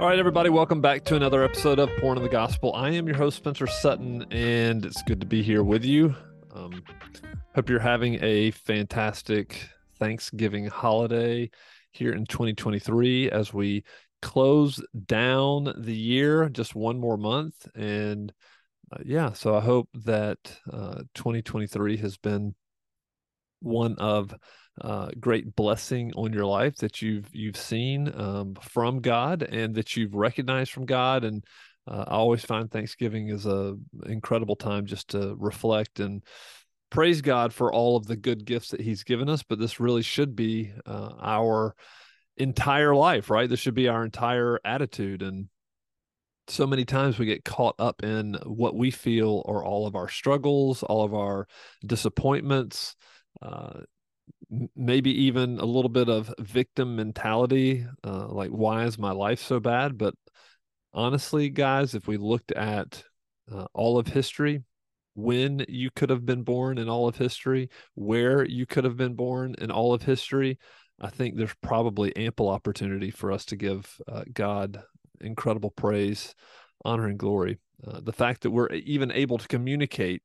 All right, everybody, welcome back to another episode of Porn of the Gospel. I am your host, Spencer Sutton, and it's good to be here with you. Um, hope you're having a fantastic Thanksgiving holiday here in 2023 as we close down the year, just one more month. And uh, yeah, so I hope that uh, 2023 has been one of uh, great blessing on your life that you've you've seen um, from God and that you've recognized from God. And uh, I always find Thanksgiving is a incredible time just to reflect and praise God for all of the good gifts that He's given us. But this really should be uh, our entire life, right? This should be our entire attitude. And so many times we get caught up in what we feel are all of our struggles, all of our disappointments, uh, maybe even a little bit of victim mentality uh, like why is my life so bad? But honestly guys if we looked at uh, all of history when you could have been born in all of history where you could have been born in all of history i think there's probably ample opportunity for us to give uh, god incredible praise honor and glory. Uh, the fact that we're even able to communicate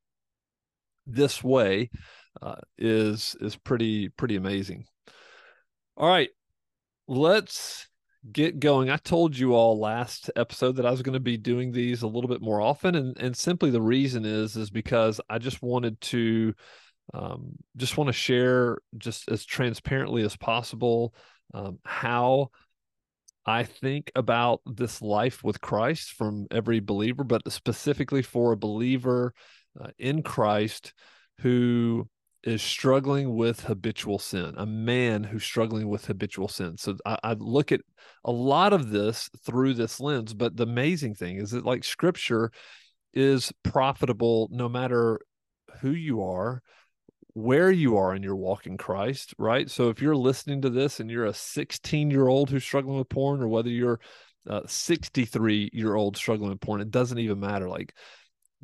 this way uh, is is pretty pretty amazing. All right, let's get going. I told you all last episode that I was going to be doing these a little bit more often, and and simply the reason is is because I just wanted to um, just want to share just as transparently as possible um, how I think about this life with Christ from every believer, but specifically for a believer uh, in Christ who is struggling with habitual sin, a man who's struggling with habitual sin. So I, I, look at a lot of this through this lens. But the amazing thing is that, like, scripture is profitable no matter who you are, where you are in your walk in Christ, right? So if you're listening to this and you're a 16 year old who's struggling with porn, or whether you're a 63 year old struggling with porn, it doesn't even matter. Like,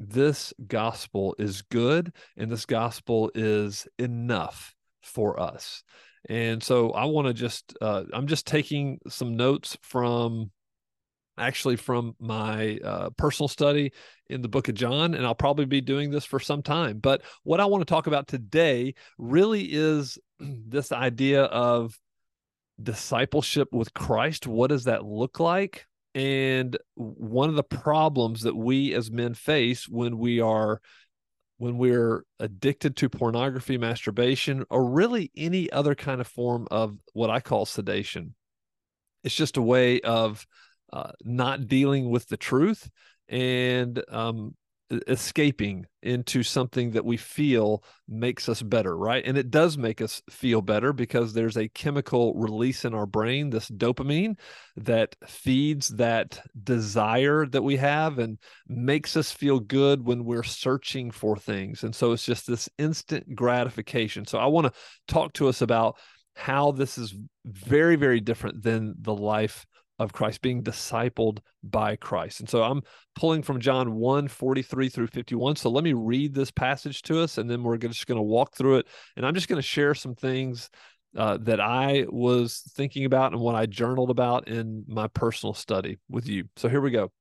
this gospel is good and this gospel is enough for us. And so I want to just, uh, I'm just taking some notes from actually from my uh, personal study in the book of John, and I'll probably be doing this for some time. But what I want to talk about today really is this idea of discipleship with Christ. What does that look like? And one of the problems that we as men face when we are when we're addicted to pornography, masturbation, or really any other kind of form of what I call sedation, it's just a way of uh, not dealing with the truth. And um, escaping into something that we feel makes us better, right? And it does make us feel better because there's a chemical release in our brain, this dopamine, that feeds that desire that we have and makes us feel good when we're searching for things. And so it's just this instant gratification. So I want to talk to us about how this is very, very different than the life of Christ, being discipled by Christ. And so I'm pulling from John 1 43 through 51. So let me read this passage to us, and then we're just going to walk through it. And I'm just going to share some things uh, that I was thinking about and what I journaled about in my personal study with you. So here we go.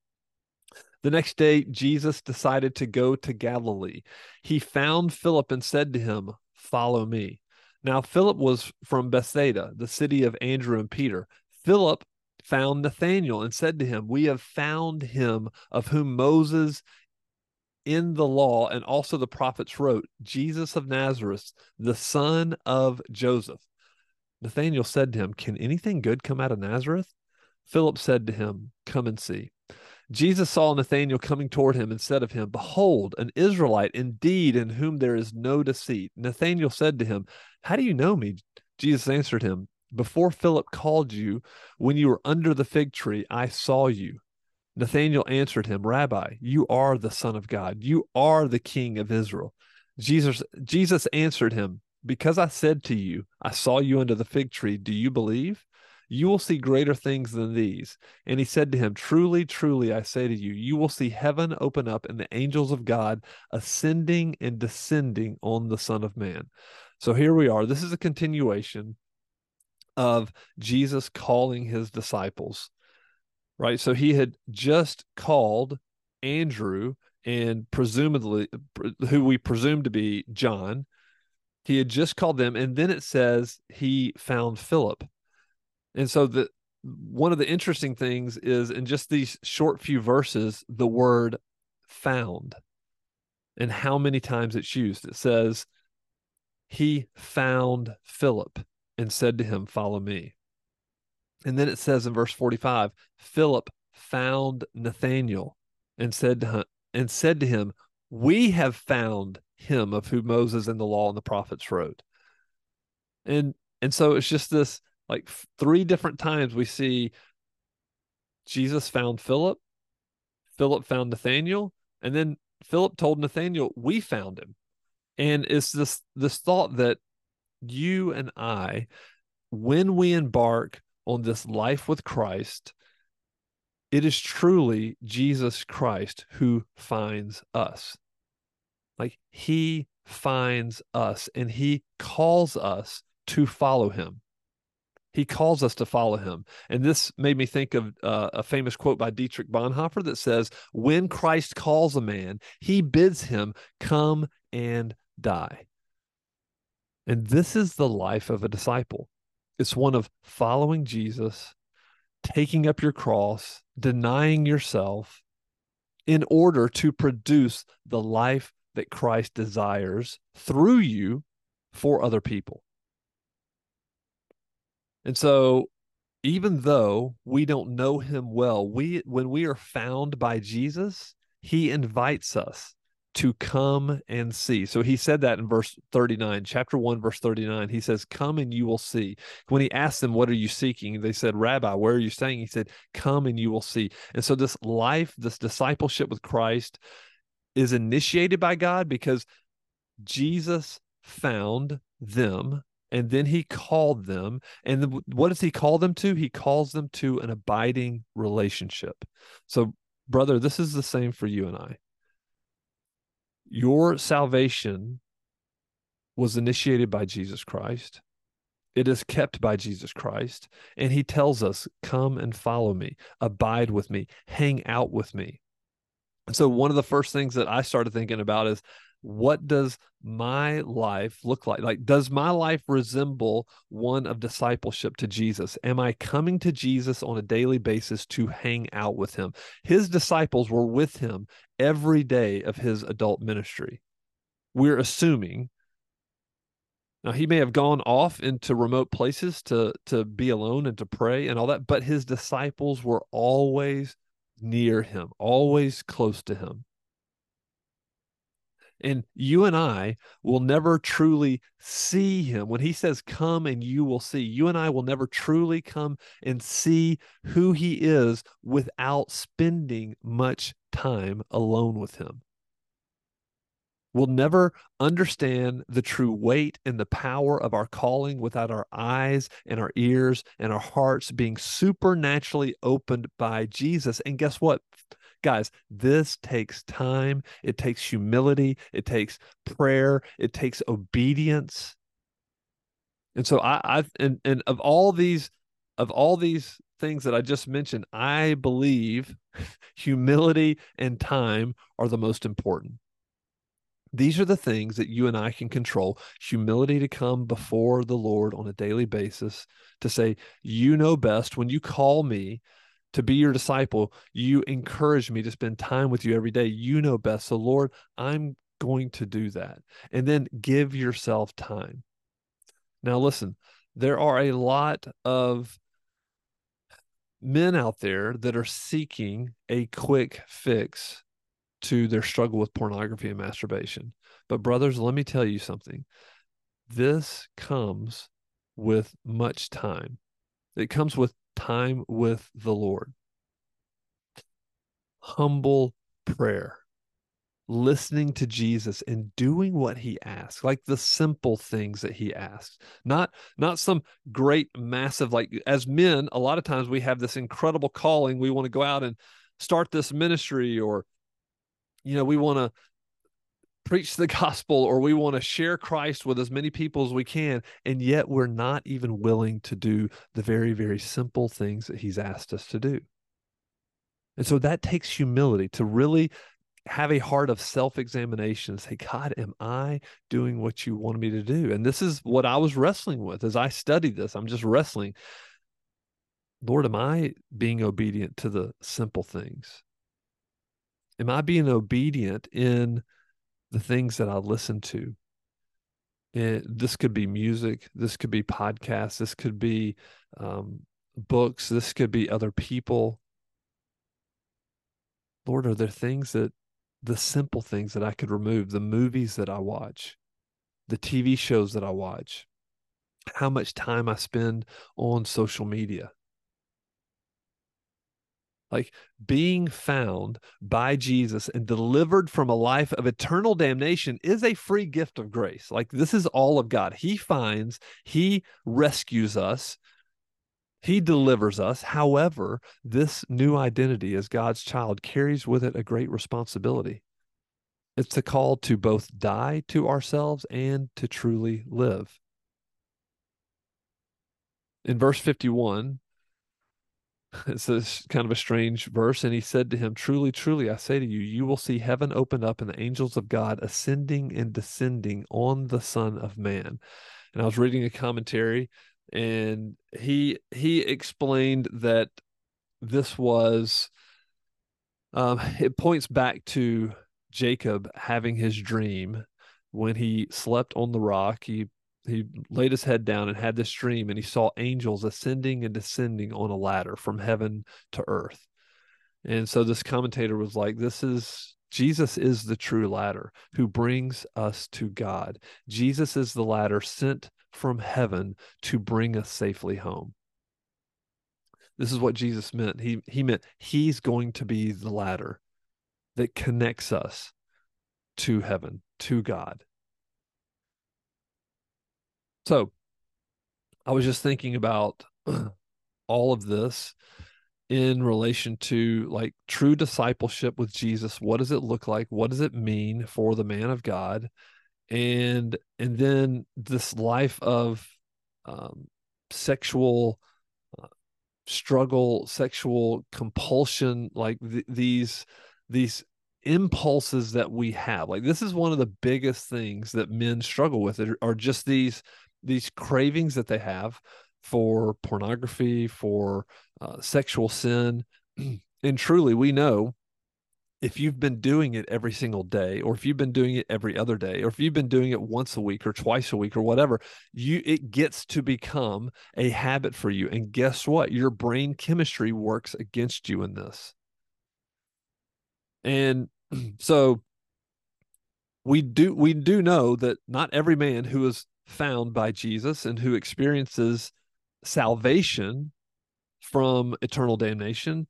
The next day, Jesus decided to go to Galilee. He found Philip and said to him, Follow me. Now, Philip was from Bethsaida, the city of Andrew and Peter. Philip found Nathanael and said to him, We have found him of whom Moses in the law and also the prophets wrote, Jesus of Nazareth, the son of Joseph. Nathanael said to him, Can anything good come out of Nazareth? Philip said to him, Come and see. Jesus saw Nathanael coming toward him and said of him, Behold, an Israelite indeed, in whom there is no deceit. Nathanael said to him, How do you know me? Jesus answered him, before Philip called you, when you were under the fig tree, I saw you. Nathanael answered him, Rabbi, you are the Son of God. You are the King of Israel. Jesus, Jesus answered him, Because I said to you, I saw you under the fig tree, do you believe? You will see greater things than these. And he said to him, Truly, truly, I say to you, you will see heaven open up and the angels of God ascending and descending on the Son of Man. So here we are. This is a continuation of Jesus calling his disciples. right? So he had just called Andrew and presumably who we presume to be John. He had just called them, and then it says he found Philip. And so the one of the interesting things is in just these short few verses, the word found and how many times it's used. It says, He found Philip and said to him, Follow me. And then it says in verse 45, Philip found Nathanael and said to him, and said to him, We have found him of whom Moses and the law and the prophets wrote. And and so it's just this like three different times we see Jesus found Philip, Philip found Nathanael, and then Philip told Nathanael, "We found him." And it's this this thought that you and I, when we embark on this life with Christ, it is truly Jesus Christ who finds us. Like he finds us and he calls us to follow him. He calls us to follow him. And this made me think of uh, a famous quote by Dietrich Bonhoeffer that says, When Christ calls a man, he bids him come and die. And this is the life of a disciple it's one of following Jesus, taking up your cross, denying yourself in order to produce the life that Christ desires through you for other people. And so even though we don't know him well, we when we are found by Jesus, he invites us to come and see. So he said that in verse 39, chapter 1, verse 39. He says, Come and you will see. When he asked them, What are you seeking? They said, Rabbi, where are you staying? He said, Come and you will see. And so this life, this discipleship with Christ is initiated by God because Jesus found them and then he called them and the, what does he call them to he calls them to an abiding relationship so brother this is the same for you and i your salvation was initiated by jesus christ. It is kept by jesus christ. And he tells us come and follow me. Abide with me. Hang out with me. And so one of the first things that i started thinking about is what does my life look like? Like does my life resemble one of discipleship to jesus? Am i coming to jesus on a daily basis to hang out with him? His disciples were with him every day of his adult ministry. We're assuming now he may have gone off into remote places to to be alone and to pray and all that but his disciples were always near him always close to him and you and I will never truly see him. When he says, Come and you will see, you and I will never truly come and see who he is without spending much time alone with him. We'll never understand the true weight and the power of our calling without our eyes and our ears and our hearts being supernaturally opened by Jesus. And guess what? Guys, this takes time. It takes humility. It takes prayer. It takes obedience. And so I, I and, and of all these, of all these things that I just mentioned, I believe humility and time are the most important. These are the things that you and I can control humility to come before the Lord on a daily basis, to say, You know best. When you call me, to be your disciple, you encourage me to spend time with you every day. You know best. So, Lord, I'm going to do that. And then give yourself time. Now, listen, there are a lot of men out there that are seeking a quick fix to their struggle with pornography and masturbation. But, brothers, let me tell you something. This comes with much time. It comes with time with the Lord. Humble prayer, listening to Jesus and doing what he asks, like the simple things that he asks. Not not some great massive like as men, a lot of times we have this incredible calling. We want to go out and start this ministry or you know, we want to preach the gospel or we want to share Christ with as many people as we can. And yet we're not even willing to do the very, very simple things that he's asked us to do. And so that takes humility to really have a heart of self examination and say, God, am I doing what you want me to do? And this is what I was wrestling with as I studied this. I'm just wrestling. Lord, am I being obedient to the simple things? Am I being obedient in the things that I listen to? And this could be music, this could be podcasts, this could be um, books, this could be other people. Lord, are there things that the simple things that I could remove, the movies that I watch, the TV shows that I watch, how much time I spend on social media? Like being found by Jesus and delivered from a life of eternal damnation is a free gift of grace. Like this is all of God. He finds, He rescues us, He delivers us. However, this new identity as God's child carries with it a great responsibility. It's a call to both die to ourselves and to truly live. In verse 51, it's a kind of a strange verse. And he said to him, Truly, truly, I say to you, you will see heaven opened up and the angels of God ascending and descending on the Son of Man. And I was reading a commentary, and he he explained that this was um, it points back to Jacob having his dream when he slept on the rock. He he laid his head down and had this dream and he saw angels ascending and descending on a ladder from heaven to earth. And so this commentator was like this is jesus is the true ladder who brings us to god. Jesus is the ladder sent from heaven to bring us safely home. This is what jesus meant. He he meant he's going to be the ladder that connects us to heaven to god so I was just thinking about all of this in relation to like true discipleship with Jesus. What does it look like? What does it mean for the man of God? And and then this life of um, sexual uh, struggle, sexual compulsion, like th- these these impulses that we have. Like this is one of the biggest things that men struggle with are just these these cravings that they have for pornography, for uh, sexual sin. and truly, we know if you've been doing it every single day or if you've been doing it every other day or if you've been doing it once a week or twice a week or whatever you it gets to become a habit for you. And guess what? Your brain chemistry works against you in this. And so we do we do know that not every man who is found by Jesus and who experiences salvation from eternal damnation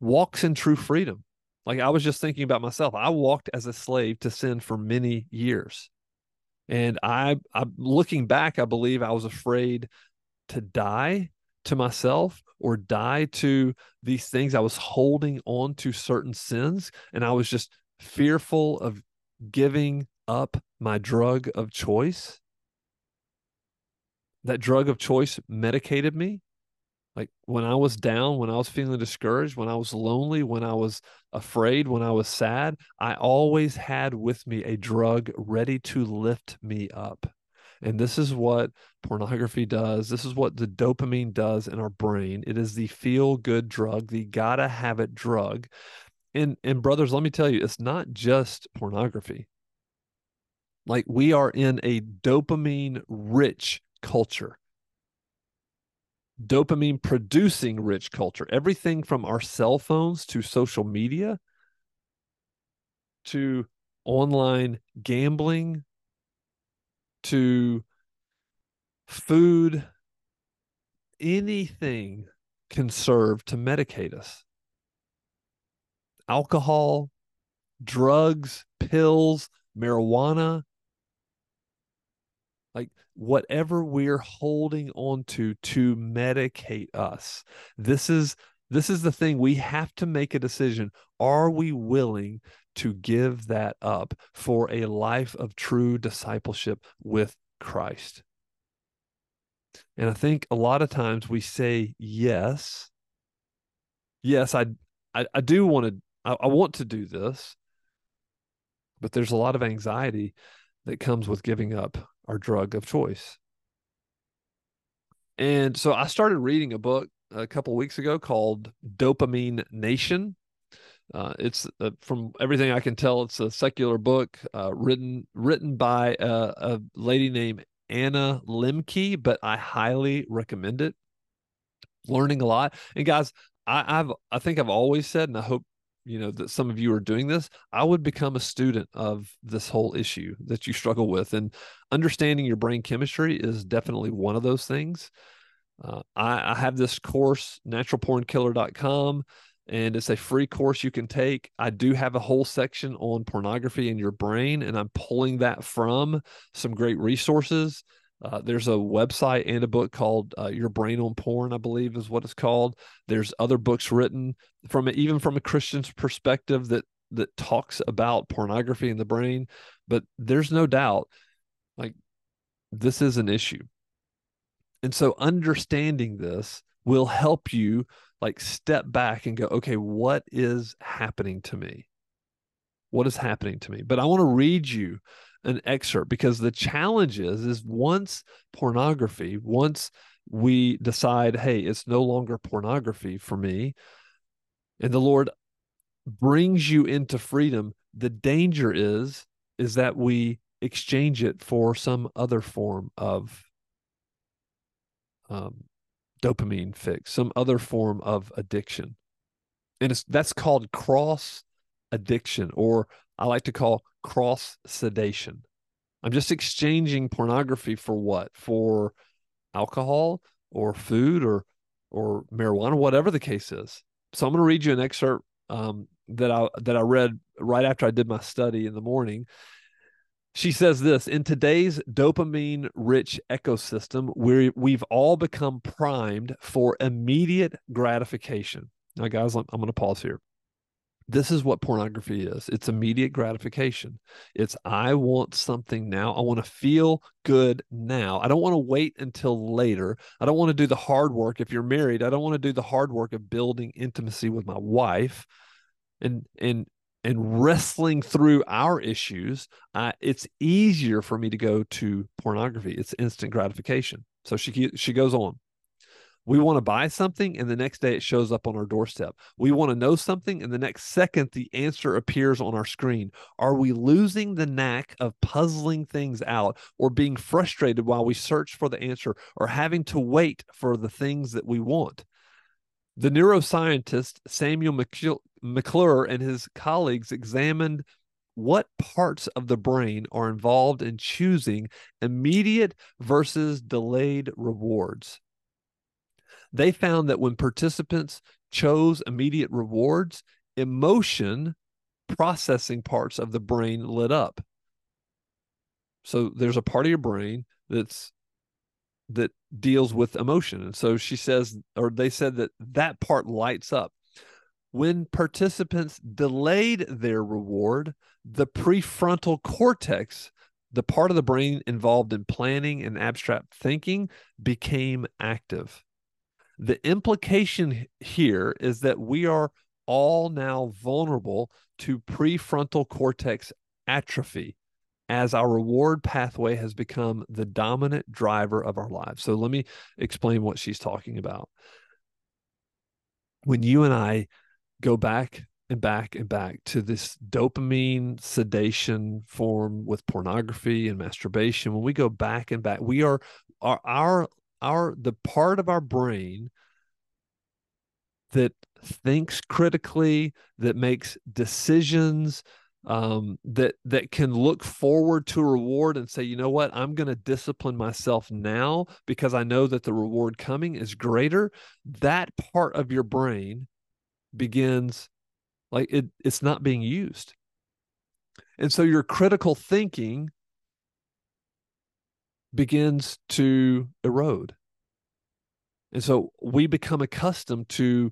walks in true freedom. Like I was just thinking about myself. I walked as a slave to sin for many years. And I I looking back, I believe I was afraid to die to myself or die to these things. I was holding on to certain sins and I was just fearful of giving up my drug of choice that drug of choice medicated me. Like when I was down, when I was feeling discouraged, when I was lonely, when I was afraid, when I was sad, I always had with me a drug ready to lift me up. And this is what pornography does. This is what the dopamine does in our brain. It is the feel good drug, the gotta have it drug. And and brothers, let me tell you, it's not just pornography. Like we are in a dopamine rich culture. Dopamine producing rich culture. Everything from our cell phones to social media to online gambling to food. Anything can serve to medicate us. Alcohol drugs pills marijuana. Like whatever we're holding on to to medicate us. This is this is the thing we have to make a decision. Are we willing to give that up for a life of true discipleship with Christ? And i think a lot of times we say yes. Yes i I, I do want to I, I want to do this, but there's a lot of anxiety that comes with giving up our drug of choice. And so I started reading a book a couple weeks ago called Dopamine Nation. Uh, it's uh, from everything I can tell, it's a secular book uh, written written by a, a, lady named Anna Lembke, but I highly recommend it. Learning a lot, and guys, I, I've I think I've always said, and I hope you know that some of you are doing this i would become a student of this whole issue that you struggle with and understanding your brain chemistry is definitely one of those things. Uh, I, I, have this course naturalpornkiller.com and it's a free course you can take. I do have a whole section on pornography in your brain and i'm pulling that from some great resources uh, there's a website and a book called uh, Your Brain on Porn, I believe is what it's called. There's other books written from even from a Christian's perspective that that talks about pornography in the brain. But there's no doubt, like this is an issue, and so understanding this will help you like step back and go, okay, what is happening to me? What is happening to me? But I want to read you an excerpt because the challenge is is once pornography once we decide hey it's no longer pornography for me and the lord brings you into freedom the danger is is that we exchange it for some other form of um, dopamine fix some other form of addiction. And it's that's called cross addiction or i like to call cross sedation. I'm just exchanging pornography for what? For alcohol or food or or marijuana, whatever the case is. So I'm going to read you an excerpt um, that I that I read right after I did my study in the morning. She says this in today's dopamine rich ecosystem, we we've all become primed for immediate gratification. Now, guys, I'm going to pause here this is what pornography is. It's immediate gratification. It's i want something now. I want to feel good now. I don't want to wait until later. I don't want to do the hard work if you're married. I don't want to do the hard work of building intimacy with my wife and and and wrestling through our issues. It's easier for me to go to pornography. It's instant gratification. So she she goes on we want to buy something and the next day it shows up on our doorstep. We want to know something and the next second the answer appears on our screen. Are we losing the knack of puzzling things out or being frustrated while we search for the answer or having to wait for the things that we want? The neuroscientist Samuel McClure and his colleagues examined what parts of the brain are involved in choosing immediate versus delayed rewards they found that when participants chose immediate rewards, emotion processing parts of the brain lit up. So there's a part of your brain that's that deals with emotion. And so she says, or they said that that part lights up. When participants delayed their reward, the prefrontal cortex, the part of the brain involved in planning and abstract thinking, became active. The implication here is that we are all now vulnerable to prefrontal cortex atrophy as our reward pathway has become the dominant driver of our lives. So let me explain what she's talking about. When you and I go back and back and back to this dopamine sedation form with pornography and masturbation, when we go back and back, we are our, our our the part of our brain that thinks critically, that makes decisions, um, that that can look forward to reward and say, you know what, I'm going to discipline myself now because I know that the reward coming is greater. That part of your brain begins like it, it's not being used. And so your critical thinking begins to erode. And so we become accustomed to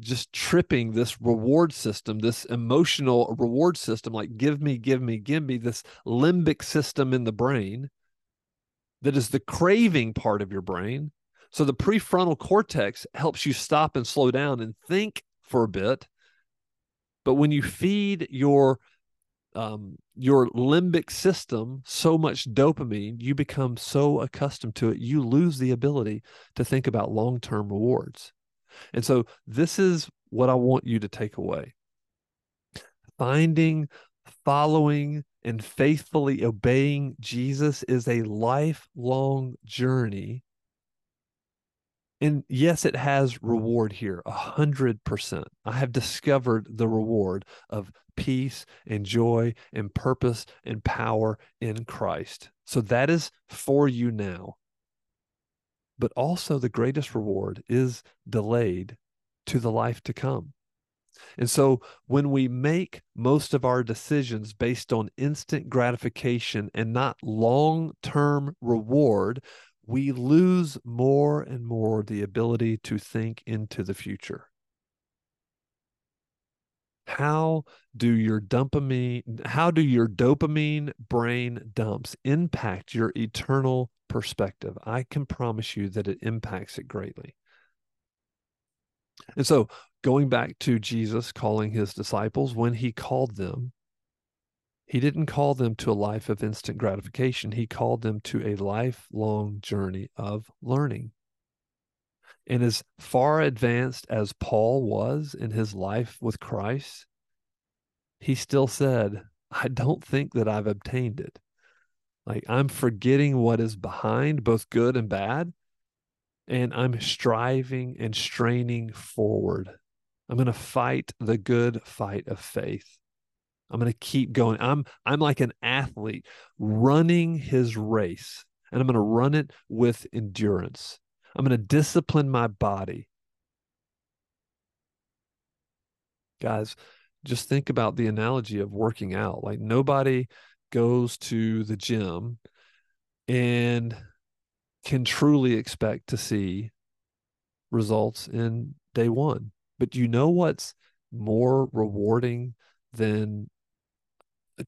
just tripping this reward system, this emotional reward system, like give me, give me, give me, this limbic system in the brain that is the craving part of your brain. So the prefrontal cortex helps you stop and slow down and think for a bit But when you feed your um, your limbic system so much dopamine, you become so accustomed to it, you lose the ability to think about long term rewards. And so, this is what I want you to take away finding, following, and faithfully obeying Jesus is a lifelong journey and yes, it has reward here, a hundred percent. I have discovered the reward of peace and joy and purpose and power in Christ. So that is for you now. But also, the greatest reward is delayed to the life to come. And so, when we make most of our decisions based on instant gratification and not long term reward, we lose more and more the ability to think into the future. How do your dopamine how do your dopamine brain dumps impact your eternal perspective? I can promise you that it impacts it greatly. And so, going back to Jesus calling his disciples, when he called them, he didn't call them to a life of instant gratification. He called them to a lifelong journey of learning. And as far advanced as Paul was in his life with Christ, he still said, I don't think that I've obtained it. Like I'm forgetting what is behind, both good and bad, and I'm striving and straining forward. I'm going to fight the good fight of faith. I'm going to keep going. I'm I'm like an athlete running his race and I'm going to run it with endurance. I'm going to discipline my body. Guys, just think about the analogy of working out. Like nobody goes to the gym and can truly expect to see results in day 1. But do you know what's more rewarding than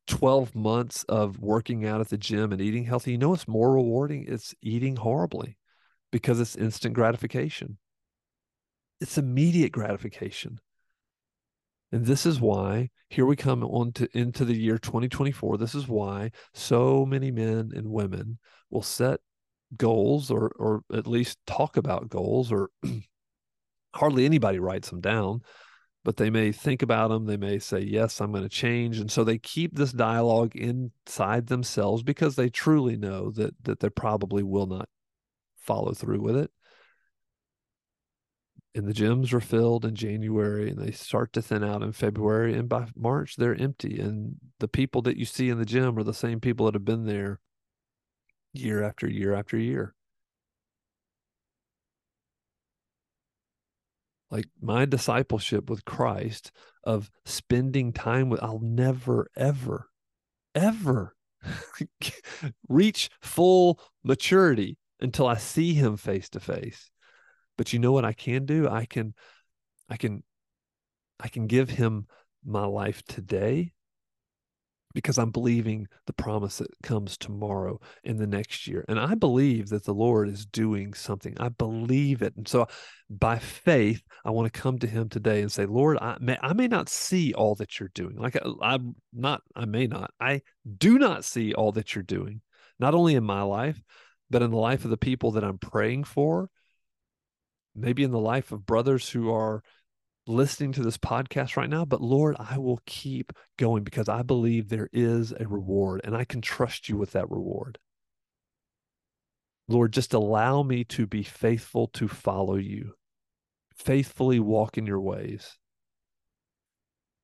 12 months of working out at the gym and eating healthy, you know what's more rewarding? It's eating horribly because it's instant gratification. It's immediate gratification. And this is why here we come on to into the year 2024. This is why so many men and women will set goals or or at least talk about goals or hardly anybody writes them down but they may think about them. They may say, Yes, I'm going to change. And so they keep this dialogue inside themselves because they truly know that, that they probably will not follow through with it. And the gyms are filled in January and they start to thin out in February. And by March, they're empty. And the people that you see in the gym are the same people that have been there year after year after year. Like my discipleship with Christ of spending time with I'll never ever ever reach full maturity until I see him face to face. But you know what I can do? I can I can I can give him my life today because I'm believing the promise that comes tomorrow in the next year. And I believe that the Lord is doing something. I believe it. And so by faith, I want to come to him today and say, Lord, I may, I may not see all that you're doing. Like I, I'm not, I may not, I do not see all that you're doing, not only in my life, but in the life of the people that I'm praying for, maybe in the life of brothers who are listening to this podcast right now, but Lord, I will keep going because I believe there is a reward and I can trust you with that reward. Lord, just allow me to be faithful to follow you, faithfully walk in your ways.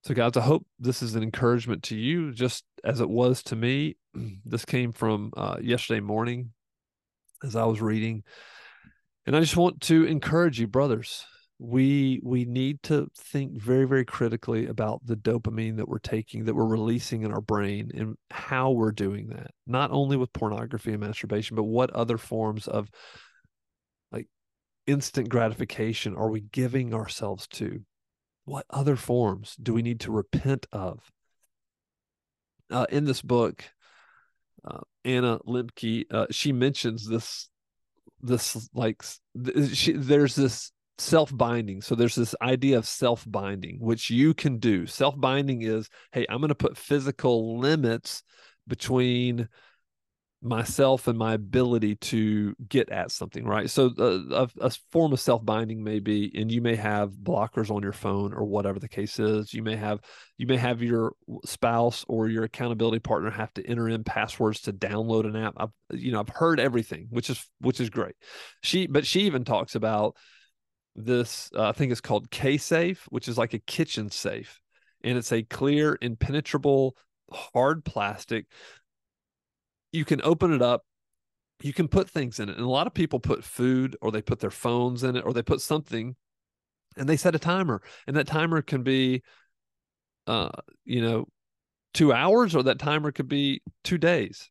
So, guys, I hope this is an encouragement to you, just as it was to me. This came from uh, yesterday morning as I was reading. And I just want to encourage you, brothers, we we need to think very very critically about the dopamine that we're taking that we're releasing in our brain and how we're doing that not only with pornography and masturbation but what other forms of like instant gratification are we giving ourselves to? What other forms do we need to repent of? Uh, in this book uh, anna lembke uh, she mentions this this like she, there's this self binding. So there's this idea of self binding, which you can do. Self binding is, hey, I'm going to put physical limits between myself and my ability to get at something right so uh, a, a, form of self-binding may be and you may have blockers on your phone or whatever the case is you may have you may have your spouse or your accountability partner have to enter in passwords to download an app i've you know i've heard everything which is which is great she but she even talks about this uh, i think it's called k-safe which is like a kitchen safe and it's a clear impenetrable hard plastic. You can open it up you can put things in it and a lot of people put food or they put their phones in it or they put something and they set a timer and that timer can be uh you know two hours or that timer could be two days.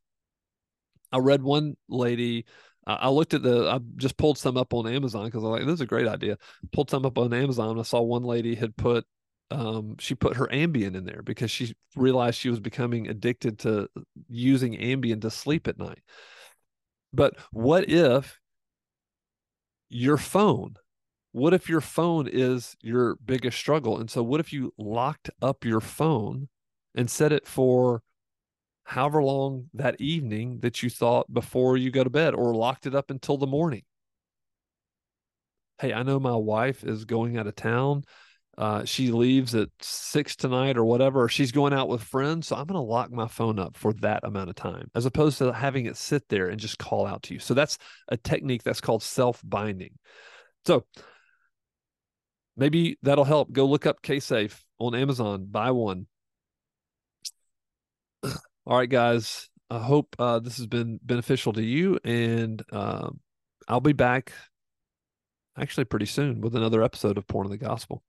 I read one lady i looked at the i just pulled some up on amazon because i was like this is a great idea pulled some up on amazon i saw one lady had put um, she put her Ambien in there because she realized she was becoming addicted to using Ambien to sleep at night. But what if your phone? What if your phone is your biggest struggle? And so, what if you locked up your phone and set it for however long that evening that you thought before you go to bed, or locked it up until the morning? Hey, I know my wife is going out of town uh, she leaves at six tonight or whatever, she's going out with friends. So I'm going to lock my phone up for that amount of time as opposed to having it sit there and just call out to you. So that's a technique that's called self binding. So maybe that'll help. Go look up K-Safe on Amazon, buy one. All right, guys. I hope uh, this has been beneficial to you, and uh, I'll be back actually pretty soon with another episode of Porn of the Gospel.